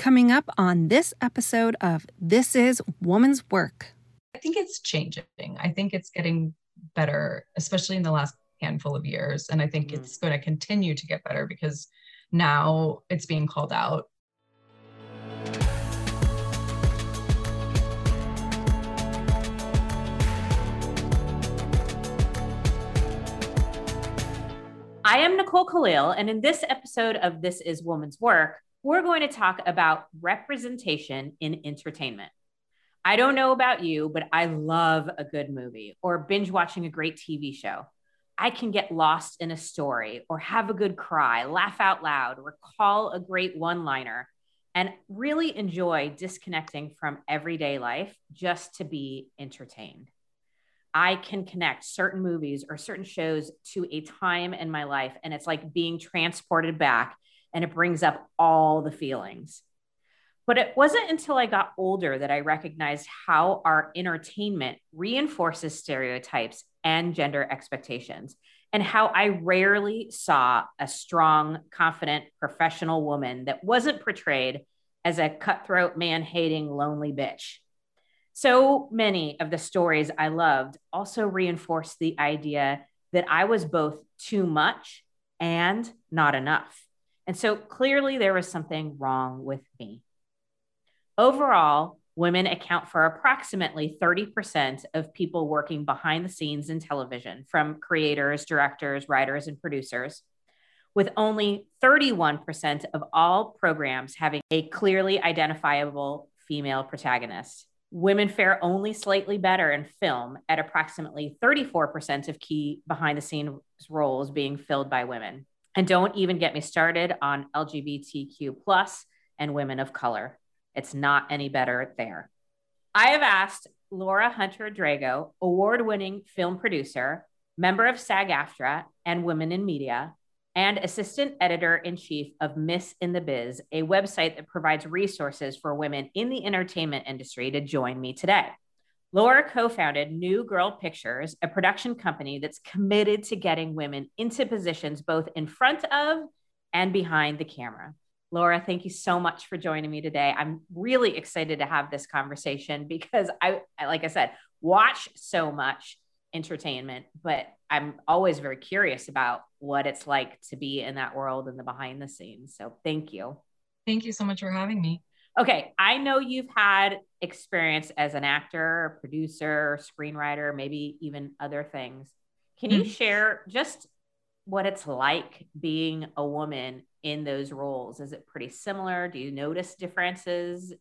Coming up on this episode of This Is Woman's Work. I think it's changing. I think it's getting better, especially in the last handful of years. And I think mm-hmm. it's going to continue to get better because now it's being called out. I am Nicole Kalil, and in this episode of This Is Woman's Work, we're going to talk about representation in entertainment. I don't know about you, but I love a good movie or binge watching a great TV show. I can get lost in a story or have a good cry, laugh out loud, recall a great one liner, and really enjoy disconnecting from everyday life just to be entertained. I can connect certain movies or certain shows to a time in my life, and it's like being transported back and it brings up all the feelings. But it wasn't until I got older that I recognized how our entertainment reinforces stereotypes and gender expectations, and how I rarely saw a strong, confident, professional woman that wasn't portrayed as a cutthroat, man hating, lonely bitch. So many of the stories I loved also reinforced the idea that I was both too much and not enough. And so clearly there was something wrong with me. Overall, women account for approximately 30% of people working behind the scenes in television, from creators, directors, writers, and producers, with only 31% of all programs having a clearly identifiable female protagonist. Women fare only slightly better in film at approximately 34% of key behind the scenes roles being filled by women. And don't even get me started on LGBTQ plus and women of color. It's not any better there. I have asked Laura Hunter Drago, award winning film producer, member of SAG AFTRA and Women in Media, and assistant editor in chief of Ms. in the Biz, a website that provides resources for women in the entertainment industry, to join me today. Laura co founded New Girl Pictures, a production company that's committed to getting women into positions both in front of and behind the camera. Laura, thank you so much for joining me today. I'm really excited to have this conversation because I, like I said, watch so much entertainment, but I'm always very curious about what it's like to be in that world and the behind the scenes. So thank you. Thank you so much for having me. Okay, I know you've had experience as an actor, producer, screenwriter, maybe even other things. Can you mm-hmm. share just what it's like being a woman in those roles? Is it pretty similar? Do you notice differences?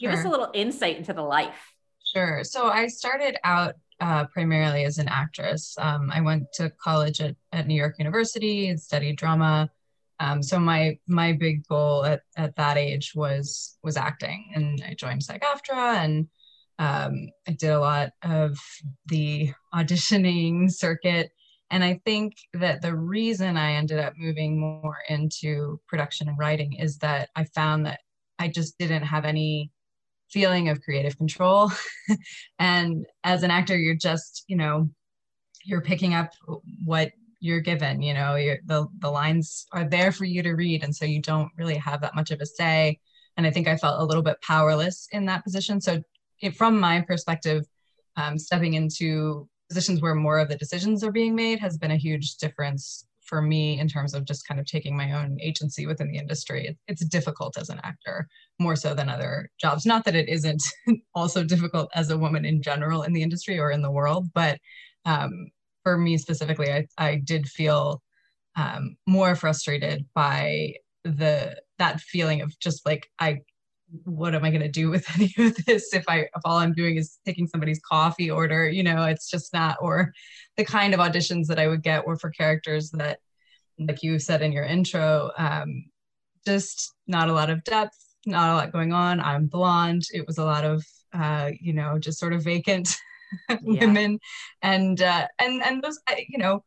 Give sure. us a little insight into the life. Sure. So I started out uh, primarily as an actress. Um, I went to college at, at New York University and studied drama. Um, so my my big goal at, at that age was was acting, and I joined SAG-AFTRA, and um, I did a lot of the auditioning circuit. And I think that the reason I ended up moving more into production and writing is that I found that I just didn't have any feeling of creative control. and as an actor, you're just, you know, you're picking up what you're given you know the, the lines are there for you to read and so you don't really have that much of a say. And i think i felt a little bit powerless in that position. So it, from my perspective um, stepping into positions where more of the decisions are being made has been a huge difference for me in terms of just kind of taking my own agency within the industry. It, it's difficult as an actor more so than other jobs. Not that it isn't also difficult as a woman in general in the industry or in the world but um, for me specifically, I, I did feel um, more frustrated by the that feeling of just like I what am I going to do with any of this if I if all I'm doing is taking somebody's coffee order you know it's just not or the kind of auditions that I would get were for characters that like you said in your intro um, just not a lot of depth not a lot going on. I'm blonde. It was a lot of uh, you know just sort of vacant women and uh, and and those you know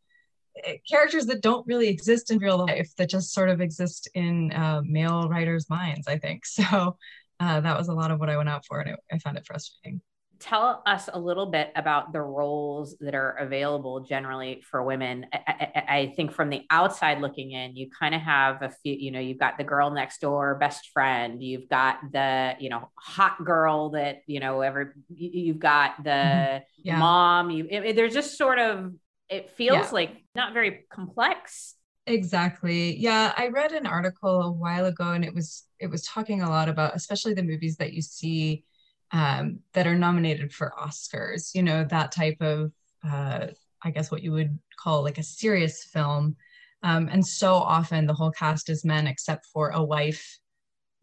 eh, characters that don't really exist in real life that just sort of exist in uh, male writers' minds. I think so. Uh, that was a lot of what I went out for, and it, I found it frustrating. Tell us a little bit about the roles that are available generally for women. I, I, I think from the outside looking in, you kind of have a few, you know, you've got the girl next door, best friend, you've got the, you know, hot girl that, you know, ever, you've got the mm-hmm. yeah. mom, you, it, there's just sort of, it feels yeah. like not very complex. Exactly. Yeah, I read an article a while ago and it was it was talking a lot about especially the movies that you see um, that are nominated for Oscars, you know, that type of, uh, I guess what you would call like a serious film. Um, and so often the whole cast is men except for a wife,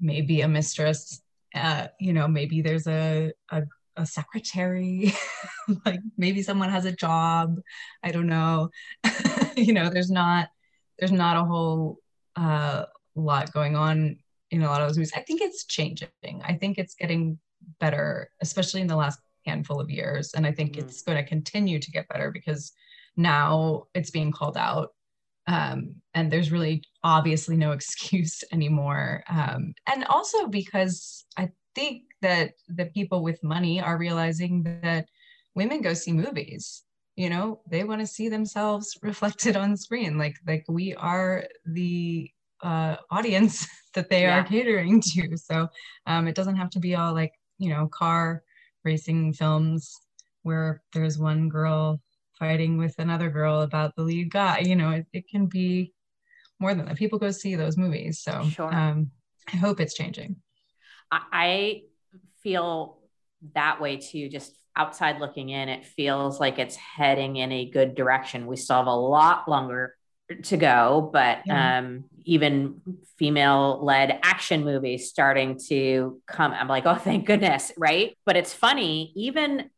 maybe a mistress, uh, you know, maybe there's a, a, a secretary, like maybe someone has a job. I don't know. you know, there's not, there's not a whole uh, lot going on in a lot of those movies. I think it's changing. I think it's getting better, especially in the last handful of years. And I think mm-hmm. it's going to continue to get better because now it's being called out. Um, and there's really obviously no excuse anymore. Um, and also because I think that the people with money are realizing that women go see movies you know they want to see themselves reflected on screen like like we are the uh, audience that they yeah. are catering to so um, it doesn't have to be all like you know, car racing films where there's one girl fighting with another girl about the lead guy. You know, it, it can be more than that. People go see those movies. So sure. um, I hope it's changing. I feel that way too, just outside looking in, it feels like it's heading in a good direction. We still have a lot longer to go, but yeah. um, even female led action movies starting to come. I'm like, oh, thank goodness, right? But it's funny, even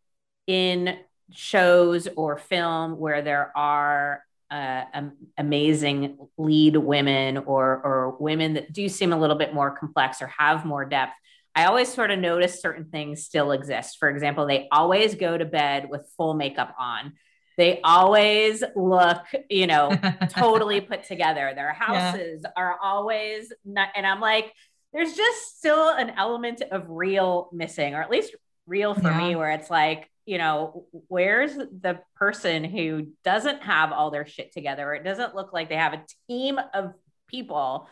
in shows or film where there are uh, um, amazing lead women or or women that do seem a little bit more complex or have more depth. I always sort of notice certain things still exist. For example, they always go to bed with full makeup on they always look, you know, totally put together. Their houses yeah. are always not, and I'm like, there's just still an element of real missing, or at least real for yeah. me, where it's like, you know, where's the person who doesn't have all their shit together? It doesn't look like they have a team of people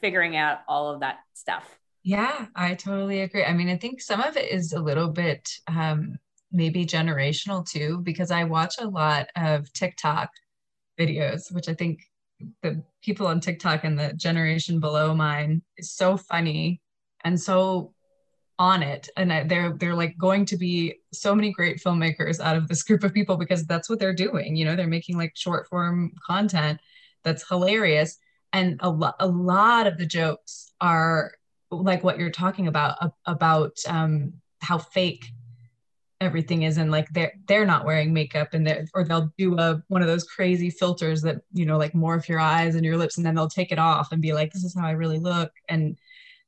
figuring out all of that stuff. Yeah, I totally agree. I mean, I think some of it is a little bit um, maybe generational too, because I watch a lot of TikTok videos, which I think the people on TikTok and the generation below mine is so funny and so on it. And they're they're like going to be so many great filmmakers out of this group of people because that's what they're doing you know they're making like short form content that's hilarious. And a, lo- a lot of the jokes are like what you're talking about about um, how fake everything is and like they're they're not wearing makeup and they're or they'll do a one of those crazy filters that you know like morph your eyes and your lips and then they'll take it off and be like this is how i really look. And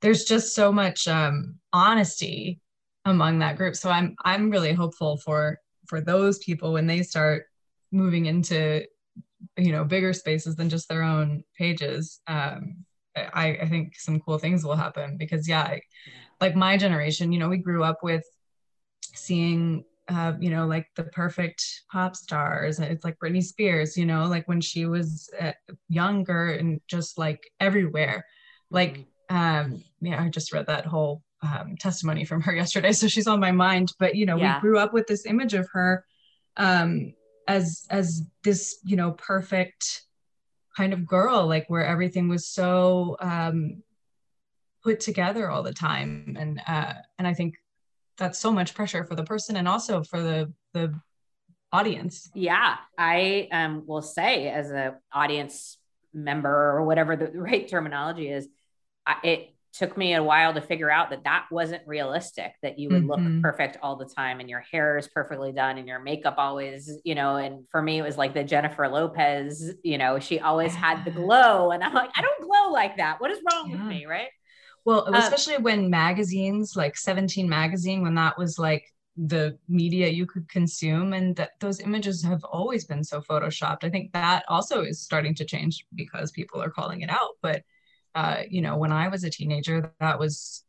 there's just so much um honesty among that group. So i'm i'm really hopeful for for those people when they start moving into you know bigger spaces than just their own pages um i i think some cool things will happen because yeah like my generation you know we grew up with seeing uh, you know, like the perfect pop stars. It's like Britney Spears, you know, like when she was uh, younger and just like everywhere. Like, mm-hmm. um, yeah, I just read that whole um, testimony from her yesterday, so she's on my mind. But you know, yeah. we grew up with this image of her um, as as this, you know, perfect kind of girl, like where everything was so um, put together all the time, and uh, and I think that's so much pressure for the person and also for the the audience. Yeah i um will say as an audience member or whatever the right terminology is I, it took me a while to figure out that that wasn't realistic that you would mm-hmm. look perfect all the time and your hair is perfectly done and your makeup always you know and for me it was like the jennifer lopez you know she always had the glow and i'm like i don't glow like that. What is wrong yeah. with me? Right well, um, especially when magazines like 17 magazine, when that was like the media you could consume and that those images have always been so photoshopped. I think that also is starting to change because people are calling it out. But uh, you know, when I was a teenager, that was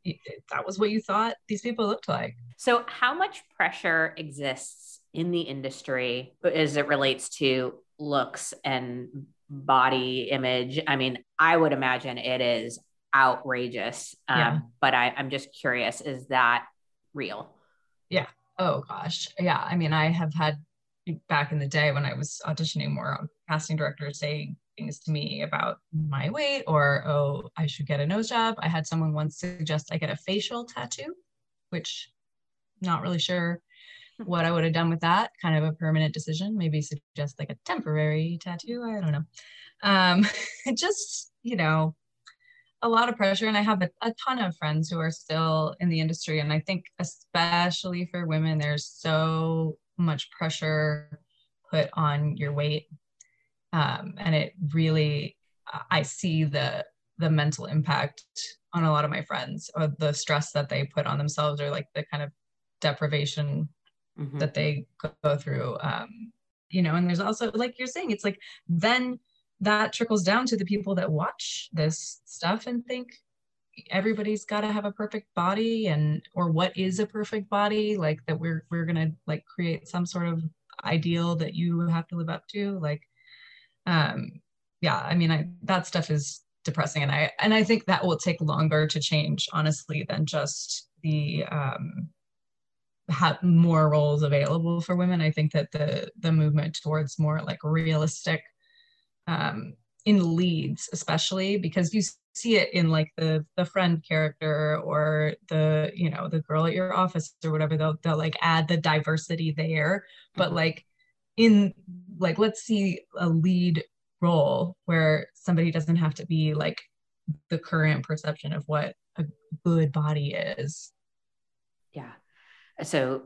that was what you thought these people looked like. So, how much pressure exists in the industry as it relates to looks and body image? I mean, I would imagine it is outrageous. Um, yeah. But I, I'm just curious: is that real? Yeah. Oh gosh. Yeah. I mean, I have had back in the day when I was auditioning more casting directors saying things to me about my weight or oh I should get a nose job. I had someone once suggest I get a facial tattoo, which not really sure what I would have done with that. Kind of a permanent decision. Maybe suggest like a temporary tattoo. I don't know. Um, just you know, a lot of pressure, and I have a, a ton of friends who are still in the industry, and I think especially for women, there's so much pressure put on your weight um, and it really i see the the mental impact on a lot of my friends or the stress that they put on themselves or like the kind of deprivation mm-hmm. that they go through um, you know and there's also like you're saying it's like then that trickles down to the people that watch this stuff and think everybody's got to have a perfect body and or what is a perfect body? Like that we're we're going to like create some sort of ideal that you have to live up to like um yeah i mean i that stuff is depressing and i and i think that will take longer to change honestly than just the um have more roles available for women. I think that the the movement towards more like realistic um in leads especially because you see it in like the the friend character or the you know the girl at your office or whatever. They'll they'll like add the diversity there. But mm-hmm. like in like let's see a lead role where somebody doesn't have to be like the current perception of what a good body is. Yeah. So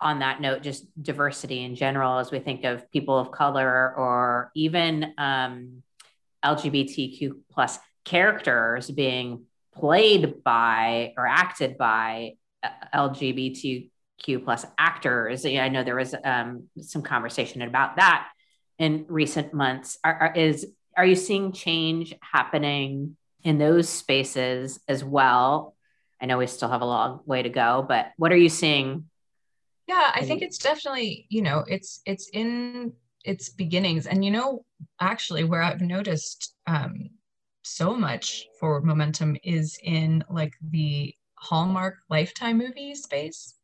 on that note just diversity in general as we think of people of color or even um, lgbtq plus characters being played by or acted by uh, lgbtq plus actors. I know there was um, some conversation about that in recent months. Are, are, is are you seeing change happening in those spaces as well? I know we still have a long way to go but what are you seeing yeah i think it's definitely you know it's it's in its beginnings and you know actually where i've noticed um, so much for momentum is in like the Hallmark Lifetime movie space,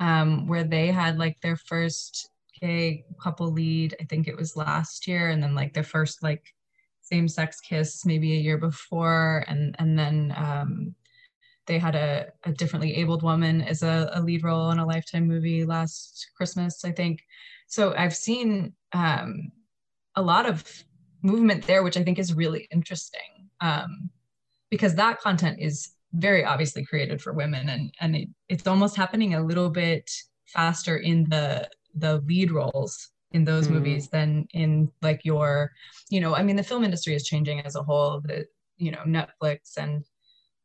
um, where they had like their first gay couple lead. I think it was last year, and then like their first like same-sex kiss maybe a year before, and and then um, they had a, a differently abled woman as a, a lead role in a Lifetime movie last Christmas, I think. So I've seen um, a lot of movement there, which I think is really interesting um, because that content is very obviously created for women and and it, it's almost happening a little bit faster in the the lead roles in those mm. movies than in like your you know i mean the film industry is changing as a whole the you know netflix and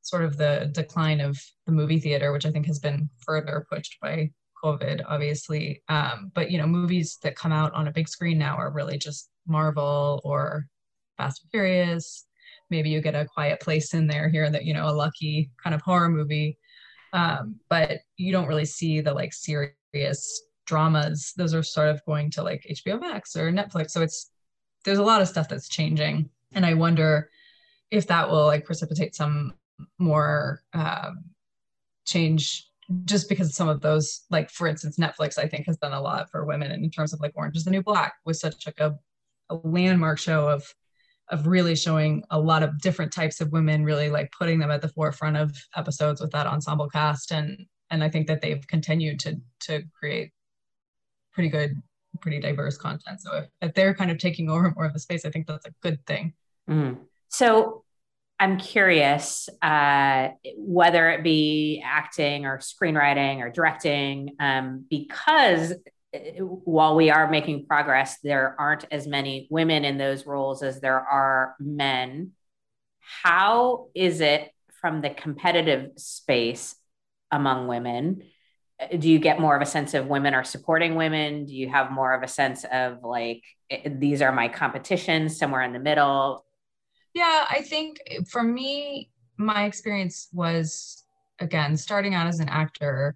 sort of the decline of the movie theater which i think has been further pushed by covid obviously. Um, but you know movies that come out on a big screen now are really just marvel or fast and furious. Maybe you get a quiet place in there here that you know a lucky kind of horror movie. Um, but you don't really see the like serious dramas. Those are sort of going to like hbo max or netflix. So it's there's a lot of stuff that's changing. And i wonder if that will like precipitate some more um, change just because some of those like for instance netflix i think has done a lot for women in terms of like orange is the new black was such like a, a landmark show of of really showing a lot of different types of women really like putting them at the forefront of episodes with that ensemble cast. And and i think that they've continued to to create pretty good pretty diverse content. So if, if they're kind of taking over more of the space i think that's a good thing. Mm. so i'm curious uh, whether it be acting or screenwriting or directing um, because while we are making progress, there aren't as many women in those roles as there are men. How is it from the competitive space among women? Do you get more of a sense of women are supporting women? Do you have more of a sense of like, these are my competitions somewhere in the middle? Yeah, I think for me, my experience was again starting out as an actor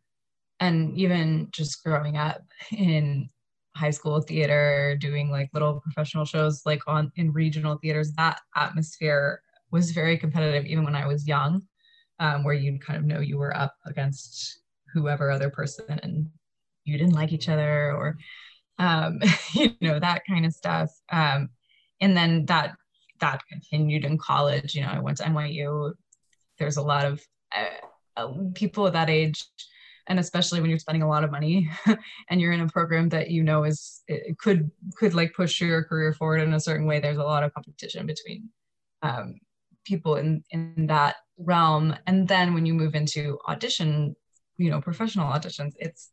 and even just growing up in high school theater doing like little professional shows like on in regional theaters that atmosphere was very competitive even when i was young um, where you kind of know you were up against whoever other person and you didn't like each other or um, you know that kind of stuff. Um, and then that that continued in college you know i went to nyu there's a lot of uh, uh, people at that age and especially when you're spending a lot of money and you're in a program that you know is it could could like push your career forward in a certain way there's a lot of competition between um, people in in that realm. And then when you move into audition you know professional auditions it's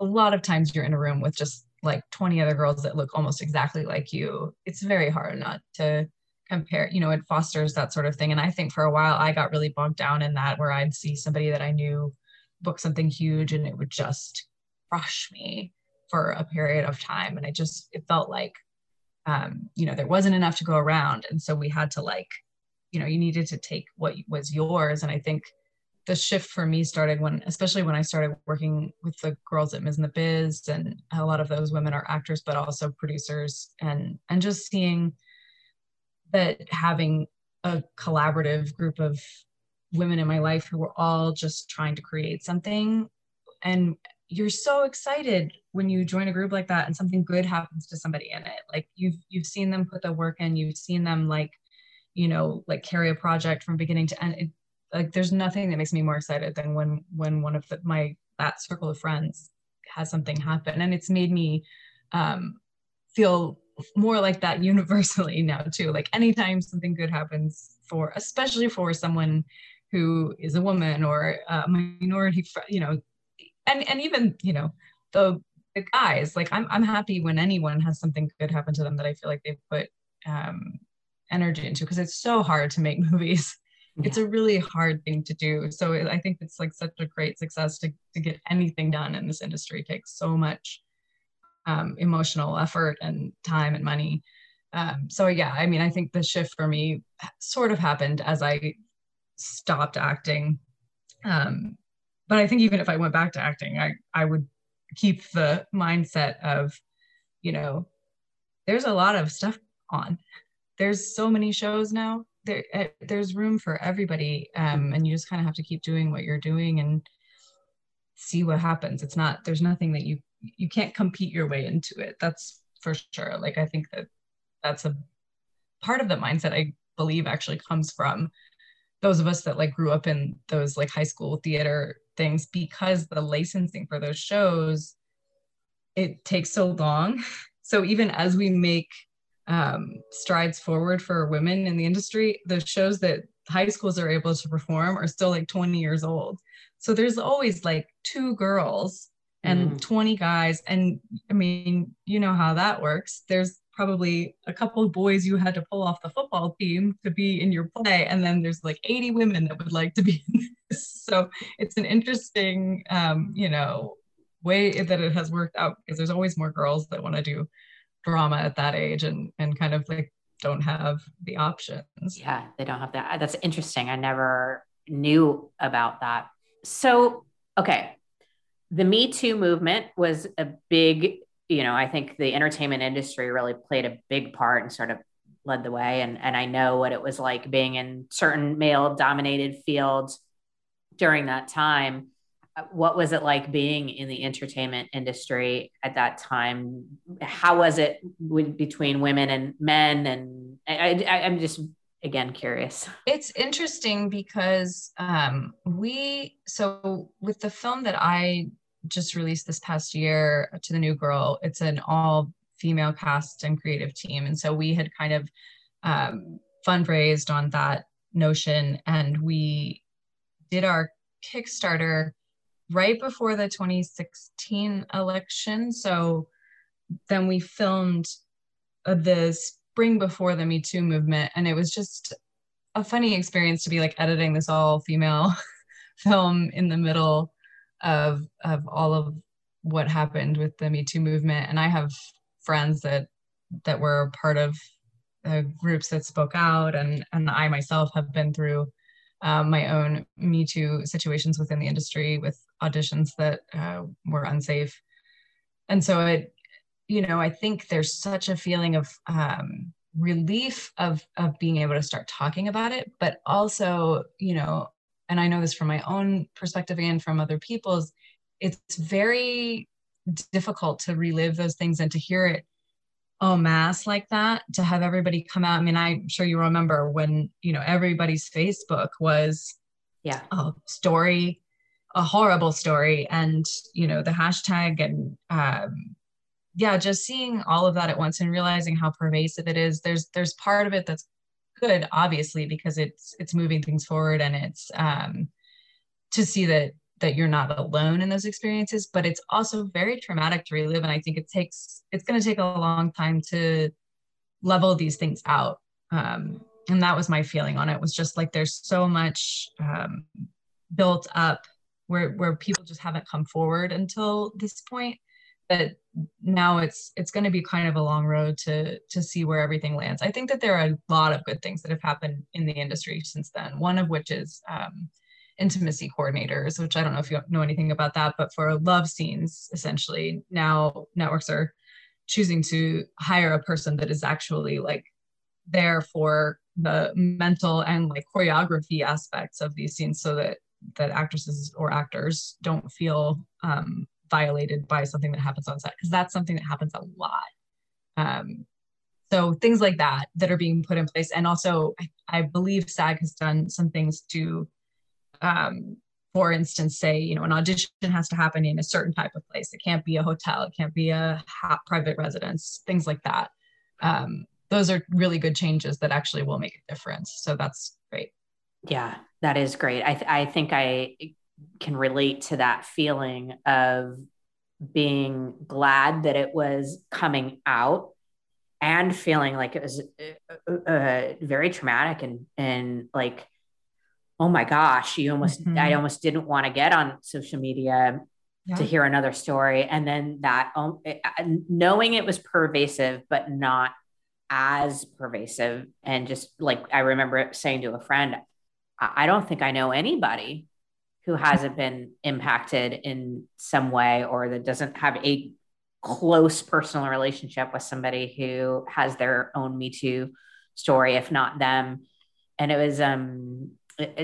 a lot of times you're in a room with just like 20 other girls that look almost exactly like you. It's very hard not to compare you know it fosters that sort of thing and i think for a while i got really bogged down in that where i'd see somebody that i knew book something huge and it would just crush me for a period of time and it just it felt like um, you know there wasn't enough to go around and so we had to like you know you needed to take what was yours and i think the shift for me started when especially when i started working with the girls at ms. in the biz and a lot of those women are actors but also producers and and just seeing that having a collaborative group of women in my life who were all just trying to create something. And you're so excited when you join a group like that and something good happens to somebody in it. Like you've you've seen them put the work in. You've seen them like you know like carry a project from beginning to end. It, like there's nothing that makes me more excited than when when one of the, my that circle of friends has something happen. And it's made me um feel more like that universally now too like anytime something good happens for especially for someone who is a woman or a minority, you know, and and even you know the the guys. Like I'm I'm happy when anyone has something good happen to them that I feel like they put um, energy into because it's so hard to make movies. Yeah. It's a really hard thing to do. So I think it's like such a great success to to get anything done in this industry it takes so much um, emotional effort and time and money. Um, so yeah, I mean, I think the shift for me sort of happened as I stopped acting. Um, but I think even if I went back to acting, I, I would keep the mindset of, you know, there's a lot of stuff on. There's so many shows now. There, eh, there's room for everybody, um, and you just kind of have to keep doing what you're doing and see what happens. It's not. There's nothing that you you can't compete your way into it. That's for sure. Like I think that that's a part of the mindset I believe actually comes from those of us that like grew up in those like high school theater things because the licensing for those shows it takes so long so even as we make um, strides forward for women in the industry the shows that high schools are able to perform are still like 20 years old so there's always like two girls and mm. 20 guys. And i mean you know how that works. There's probably a couple of boys you had to pull off the football team to be in your play. And then there's like 80 women that would like to be in this. So it's an interesting um, you know way that it has worked out because there's always more girls that want to do drama at that age and and kind of like don't have the options. Yeah they don't have that. That's interesting. I never knew about that. So okay the me too movement was a big you know, I think the entertainment industry really played a big part and sort of led the way. And, and I know what it was like being in certain male dominated fields during that time. Uh, what was it like being in the entertainment industry at that time? How was it with, between women and men? And I, I, I'm just again curious it's interesting because um, we so with the film that i just released this past year to the new girl. It's an all female cast and creative team. And so we had kind of um, fundraised on that notion and we did our Kickstarter right before the 2016 election. So then we filmed uh, spring before the Me Too movement. And it was just a funny experience to be like editing this all female film in the middle of of all of what happened with the Me Too movement. And I have friends that that were part of uh, groups that spoke out, and and I myself have been through um, my own Me Too situations within the industry with auditions that uh, were unsafe, and so it, you know, I think there's such a feeling of um, relief of of being able to start talking about it, but also, you know, and I know this from my own perspective and from other people's, it's very difficult to relive those things and to hear it en masse like that to have everybody come out. I mean i'm sure you remember when you know everybody's facebook was yeah. a story a horrible story and you know the hashtag and um yeah just seeing all of that at once and realizing how pervasive it is there's there's part of it that's good obviously because it's it's moving things forward and it's um to see that that you're not alone in those experiences but it's also very traumatic to relive and i think it takes it's going to take a long time to level these things out. Um, and that was my feeling on it was just like there's so much um, built up where where people just haven't come forward until this point that now it's it's going to be kind of a long road to to see where everything lands. I think that there are a lot of good things that have happened in the industry since then one of which is um, intimacy coordinators, which I don't know if you know anything about that, but for love scenes, essentially, now networks are choosing to hire a person that is actually like there for the mental and like choreography aspects of these scenes so that that actresses or actors don't feel um, violated by something that happens on set because that's something that happens a lot um, so things like that that are being put in place and also I, I believe sag has done some things to um, for instance, say, you know, an audition has to happen in a certain type of place. It can't be a hotel, it can't be a private residence, things like that. Um, those are really good changes that actually will make a difference. So that's great. Yeah, that is great. I, th- I think I can relate to that feeling of being glad that it was coming out and feeling like it was uh, uh, very traumatic and and like oh my gosh, you almost, mm-hmm. I almost didn't want to get on social media yeah. to hear another story. And then that, um, it, knowing it was pervasive, but not as pervasive. And just like I remember saying to a friend, I don't think I know anybody who hasn't been impacted in some way or that doesn't have a close personal relationship with somebody who has their own Me Too story, if not them. And it was um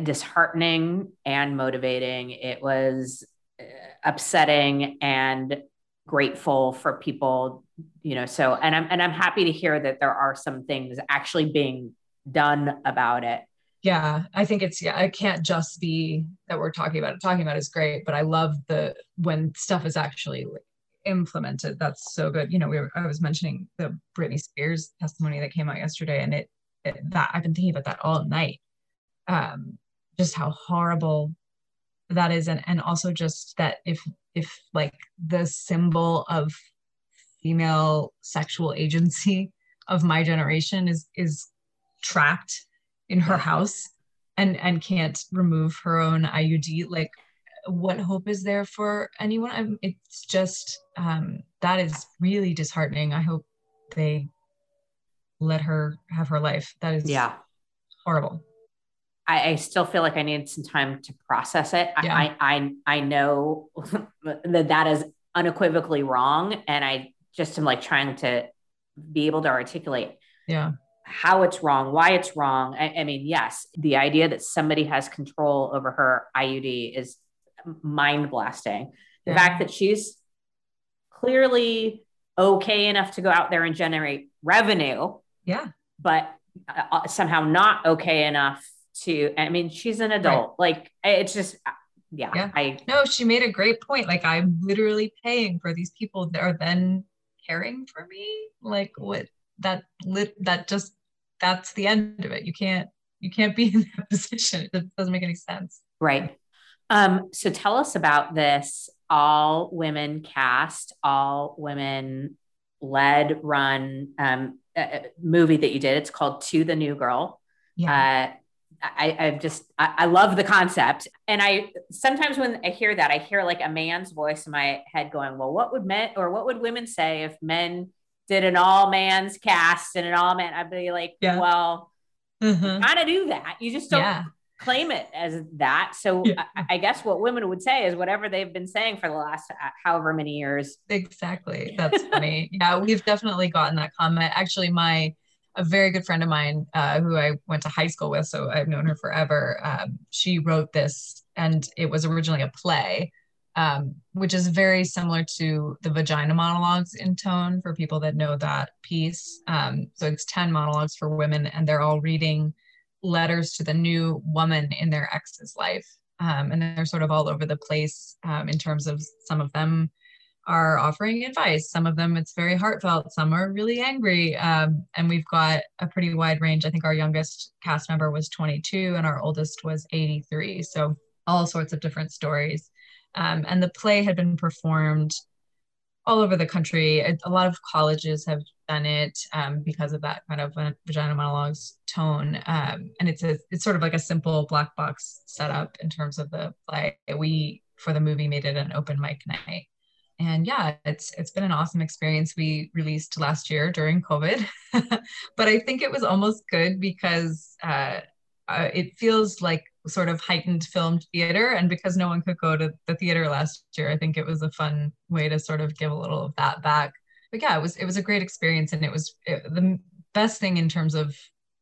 disheartening and motivating. It was uh, upsetting and grateful for people, you know. So, and I'm and I'm happy to hear that there are some things actually being done about it. Yeah, I think it's yeah. It can't just be that we're talking about it. Talking about it is great, but I love the when stuff is actually implemented. That's so good. You know, we were, I was mentioning the Britney Spears testimony that came out yesterday, and it, it that I've been thinking about that all night um, just how horrible that is and and also just that if if like the symbol of female sexual agency of my generation is is trapped in her house and and can't remove her own IUD like what hope is there for anyone I'm, it's just um that is really disheartening i hope they let her have her life that is yeah horrible I, I, still feel like I need some time to process it. Yeah. I, I, I know that that is unequivocally wrong. And I just am like trying to be able to articulate yeah. How it's wrong, why it's wrong. I, I mean, yes, the idea that somebody has control over her IUD is mind blasting. The yeah. fact that she's clearly okay enough to go out there and generate revenue. Yeah. But uh, somehow not okay enough to i mean she's an adult right. like it's just yeah, yeah i no she made a great point like i'm literally paying for these people that are then caring for me like what that lit that just that's the end of it. You can't you can't be in that position. It doesn't make any sense. Right. Um so tell us about this all women cast all women led run um uh, movie that you did. It's called to the new girl. Yeah. Uh, I, I just I, I, love the concept. And I sometimes when I hear that, I hear like a man's voice in my head going, Well, what would men or what would women say if men did an all man's cast and an all man, I'd be like, yeah. well, mm-hmm. kind of do that. You just don't yeah. claim it as that. So yeah. I, I, guess what women would say is whatever they've been saying for the last uh, however many years. Exactly. That's funny. yeah, we've definitely gotten that comment. Actually, my a very good friend of mine uh, who I went to high school with, so I've known her forever. Um, she wrote this, and it was originally a play um, which is very similar to the vagina monologues in tone for people that know that piece. Um, so it's 10 monologues for women, and they're all reading letters to the new woman in their ex's life. Um, and they're sort of all over the place um, in terms of some of them are offering advice. Some of them it's very heartfelt. Some are really angry. Um, and we've got a pretty wide range. I think our youngest cast member was 22 and our oldest was 83. So all sorts of different stories. Um, and the play had been performed all over the country. A, a lot of colleges have done it um, because of that kind of vagina monologues tone. Um, and it's a it's sort of like a simple black box setup in terms of the play. We for the movie made it an open mic night. And yeah, it's it's been an awesome experience. We released last year during COVID, but I think it was almost good because uh, uh, it feels like sort of heightened filmed theater. And because no one could go to the theater last year i think it was a fun way to sort of give a little of that back. But yeah it was it was a great experience. And it was it, the best thing in terms of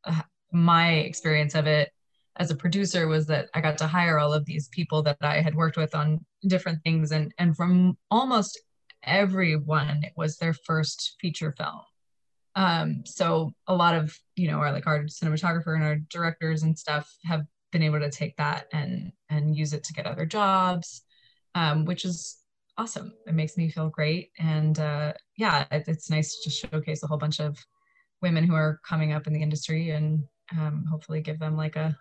uh, my experience of it as a producer was that i got to hire all of these people that i had worked with on different things. And and from almost everyone it was their first feature film. Um, so a lot of you know our like our cinematographer and our directors and stuff have been able to take that and and use it to get other jobs um, which is awesome. It makes me feel great. And uh, yeah it, it's nice to showcase a whole bunch of women who are coming up in the industry and um, hopefully give them like a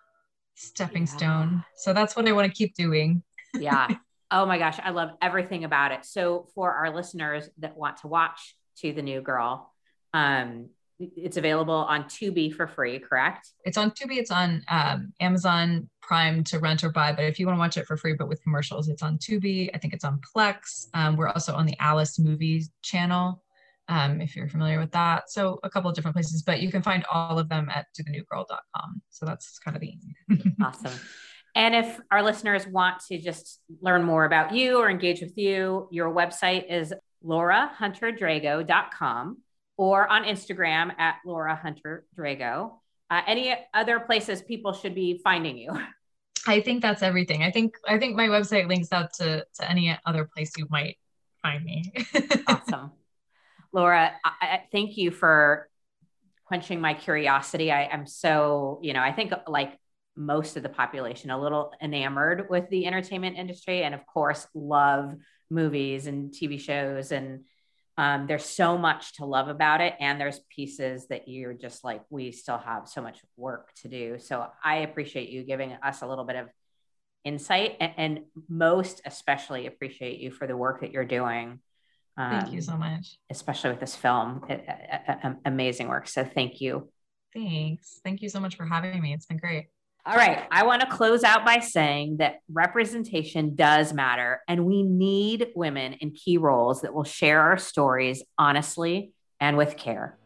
stepping yeah. stone. So that's what i want to keep doing. Yeah. Oh my gosh i love everything about it. So for our listeners that want to watch to the new girl um, it's available on Tubi for free, correct? It's on Tubi. It's on um, Amazon Prime to rent or buy. But if you want to watch it for free, but with commercials, it's on Tubi. I think it's on Plex. Um, we're also on the Alice Movies channel, um, if you're familiar with that. So a couple of different places, but you can find all of them at tothenewgirl.com. So that's kind of the awesome. And if our listeners want to just learn more about you or engage with you, your website is laurahunterdrago.com or on Instagram at Laura Hunter Drago. Uh, any other places people should be finding you? I think that's everything. I think I think my website links out to to any other place you might find me. awesome, Laura. I, I, thank you for quenching my curiosity. I, I'm so you know I think like most of the population a little enamored with the entertainment industry, and of course love movies and TV shows and um, there's so much to love about it and there's pieces that you're just like we still have so much work to do. So i appreciate you giving us a little bit of insight and, and most especially appreciate you for the work that you're doing um, thank you so much. especially with this film. It, amazing work. So thank you. Thanks. Thank you so much for having me. It's been great all right. I want to close out by saying that representation does matter, and we need women in key roles that will share our stories honestly and with care.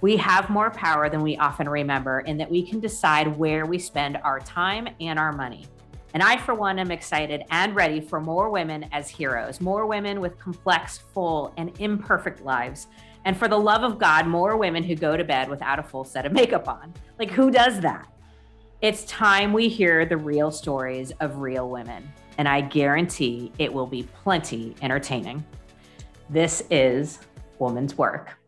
We have more power than we often remember in that we can decide where we spend our time and our money. And I, for one, am excited and ready for more women as heroes, more women with complex, full, and imperfect lives. And for the love of God, more women who go to bed without a full set of makeup on. Like, who does that? It's time we hear the real stories of real women, and I guarantee it will be plenty entertaining. This is Woman's Work.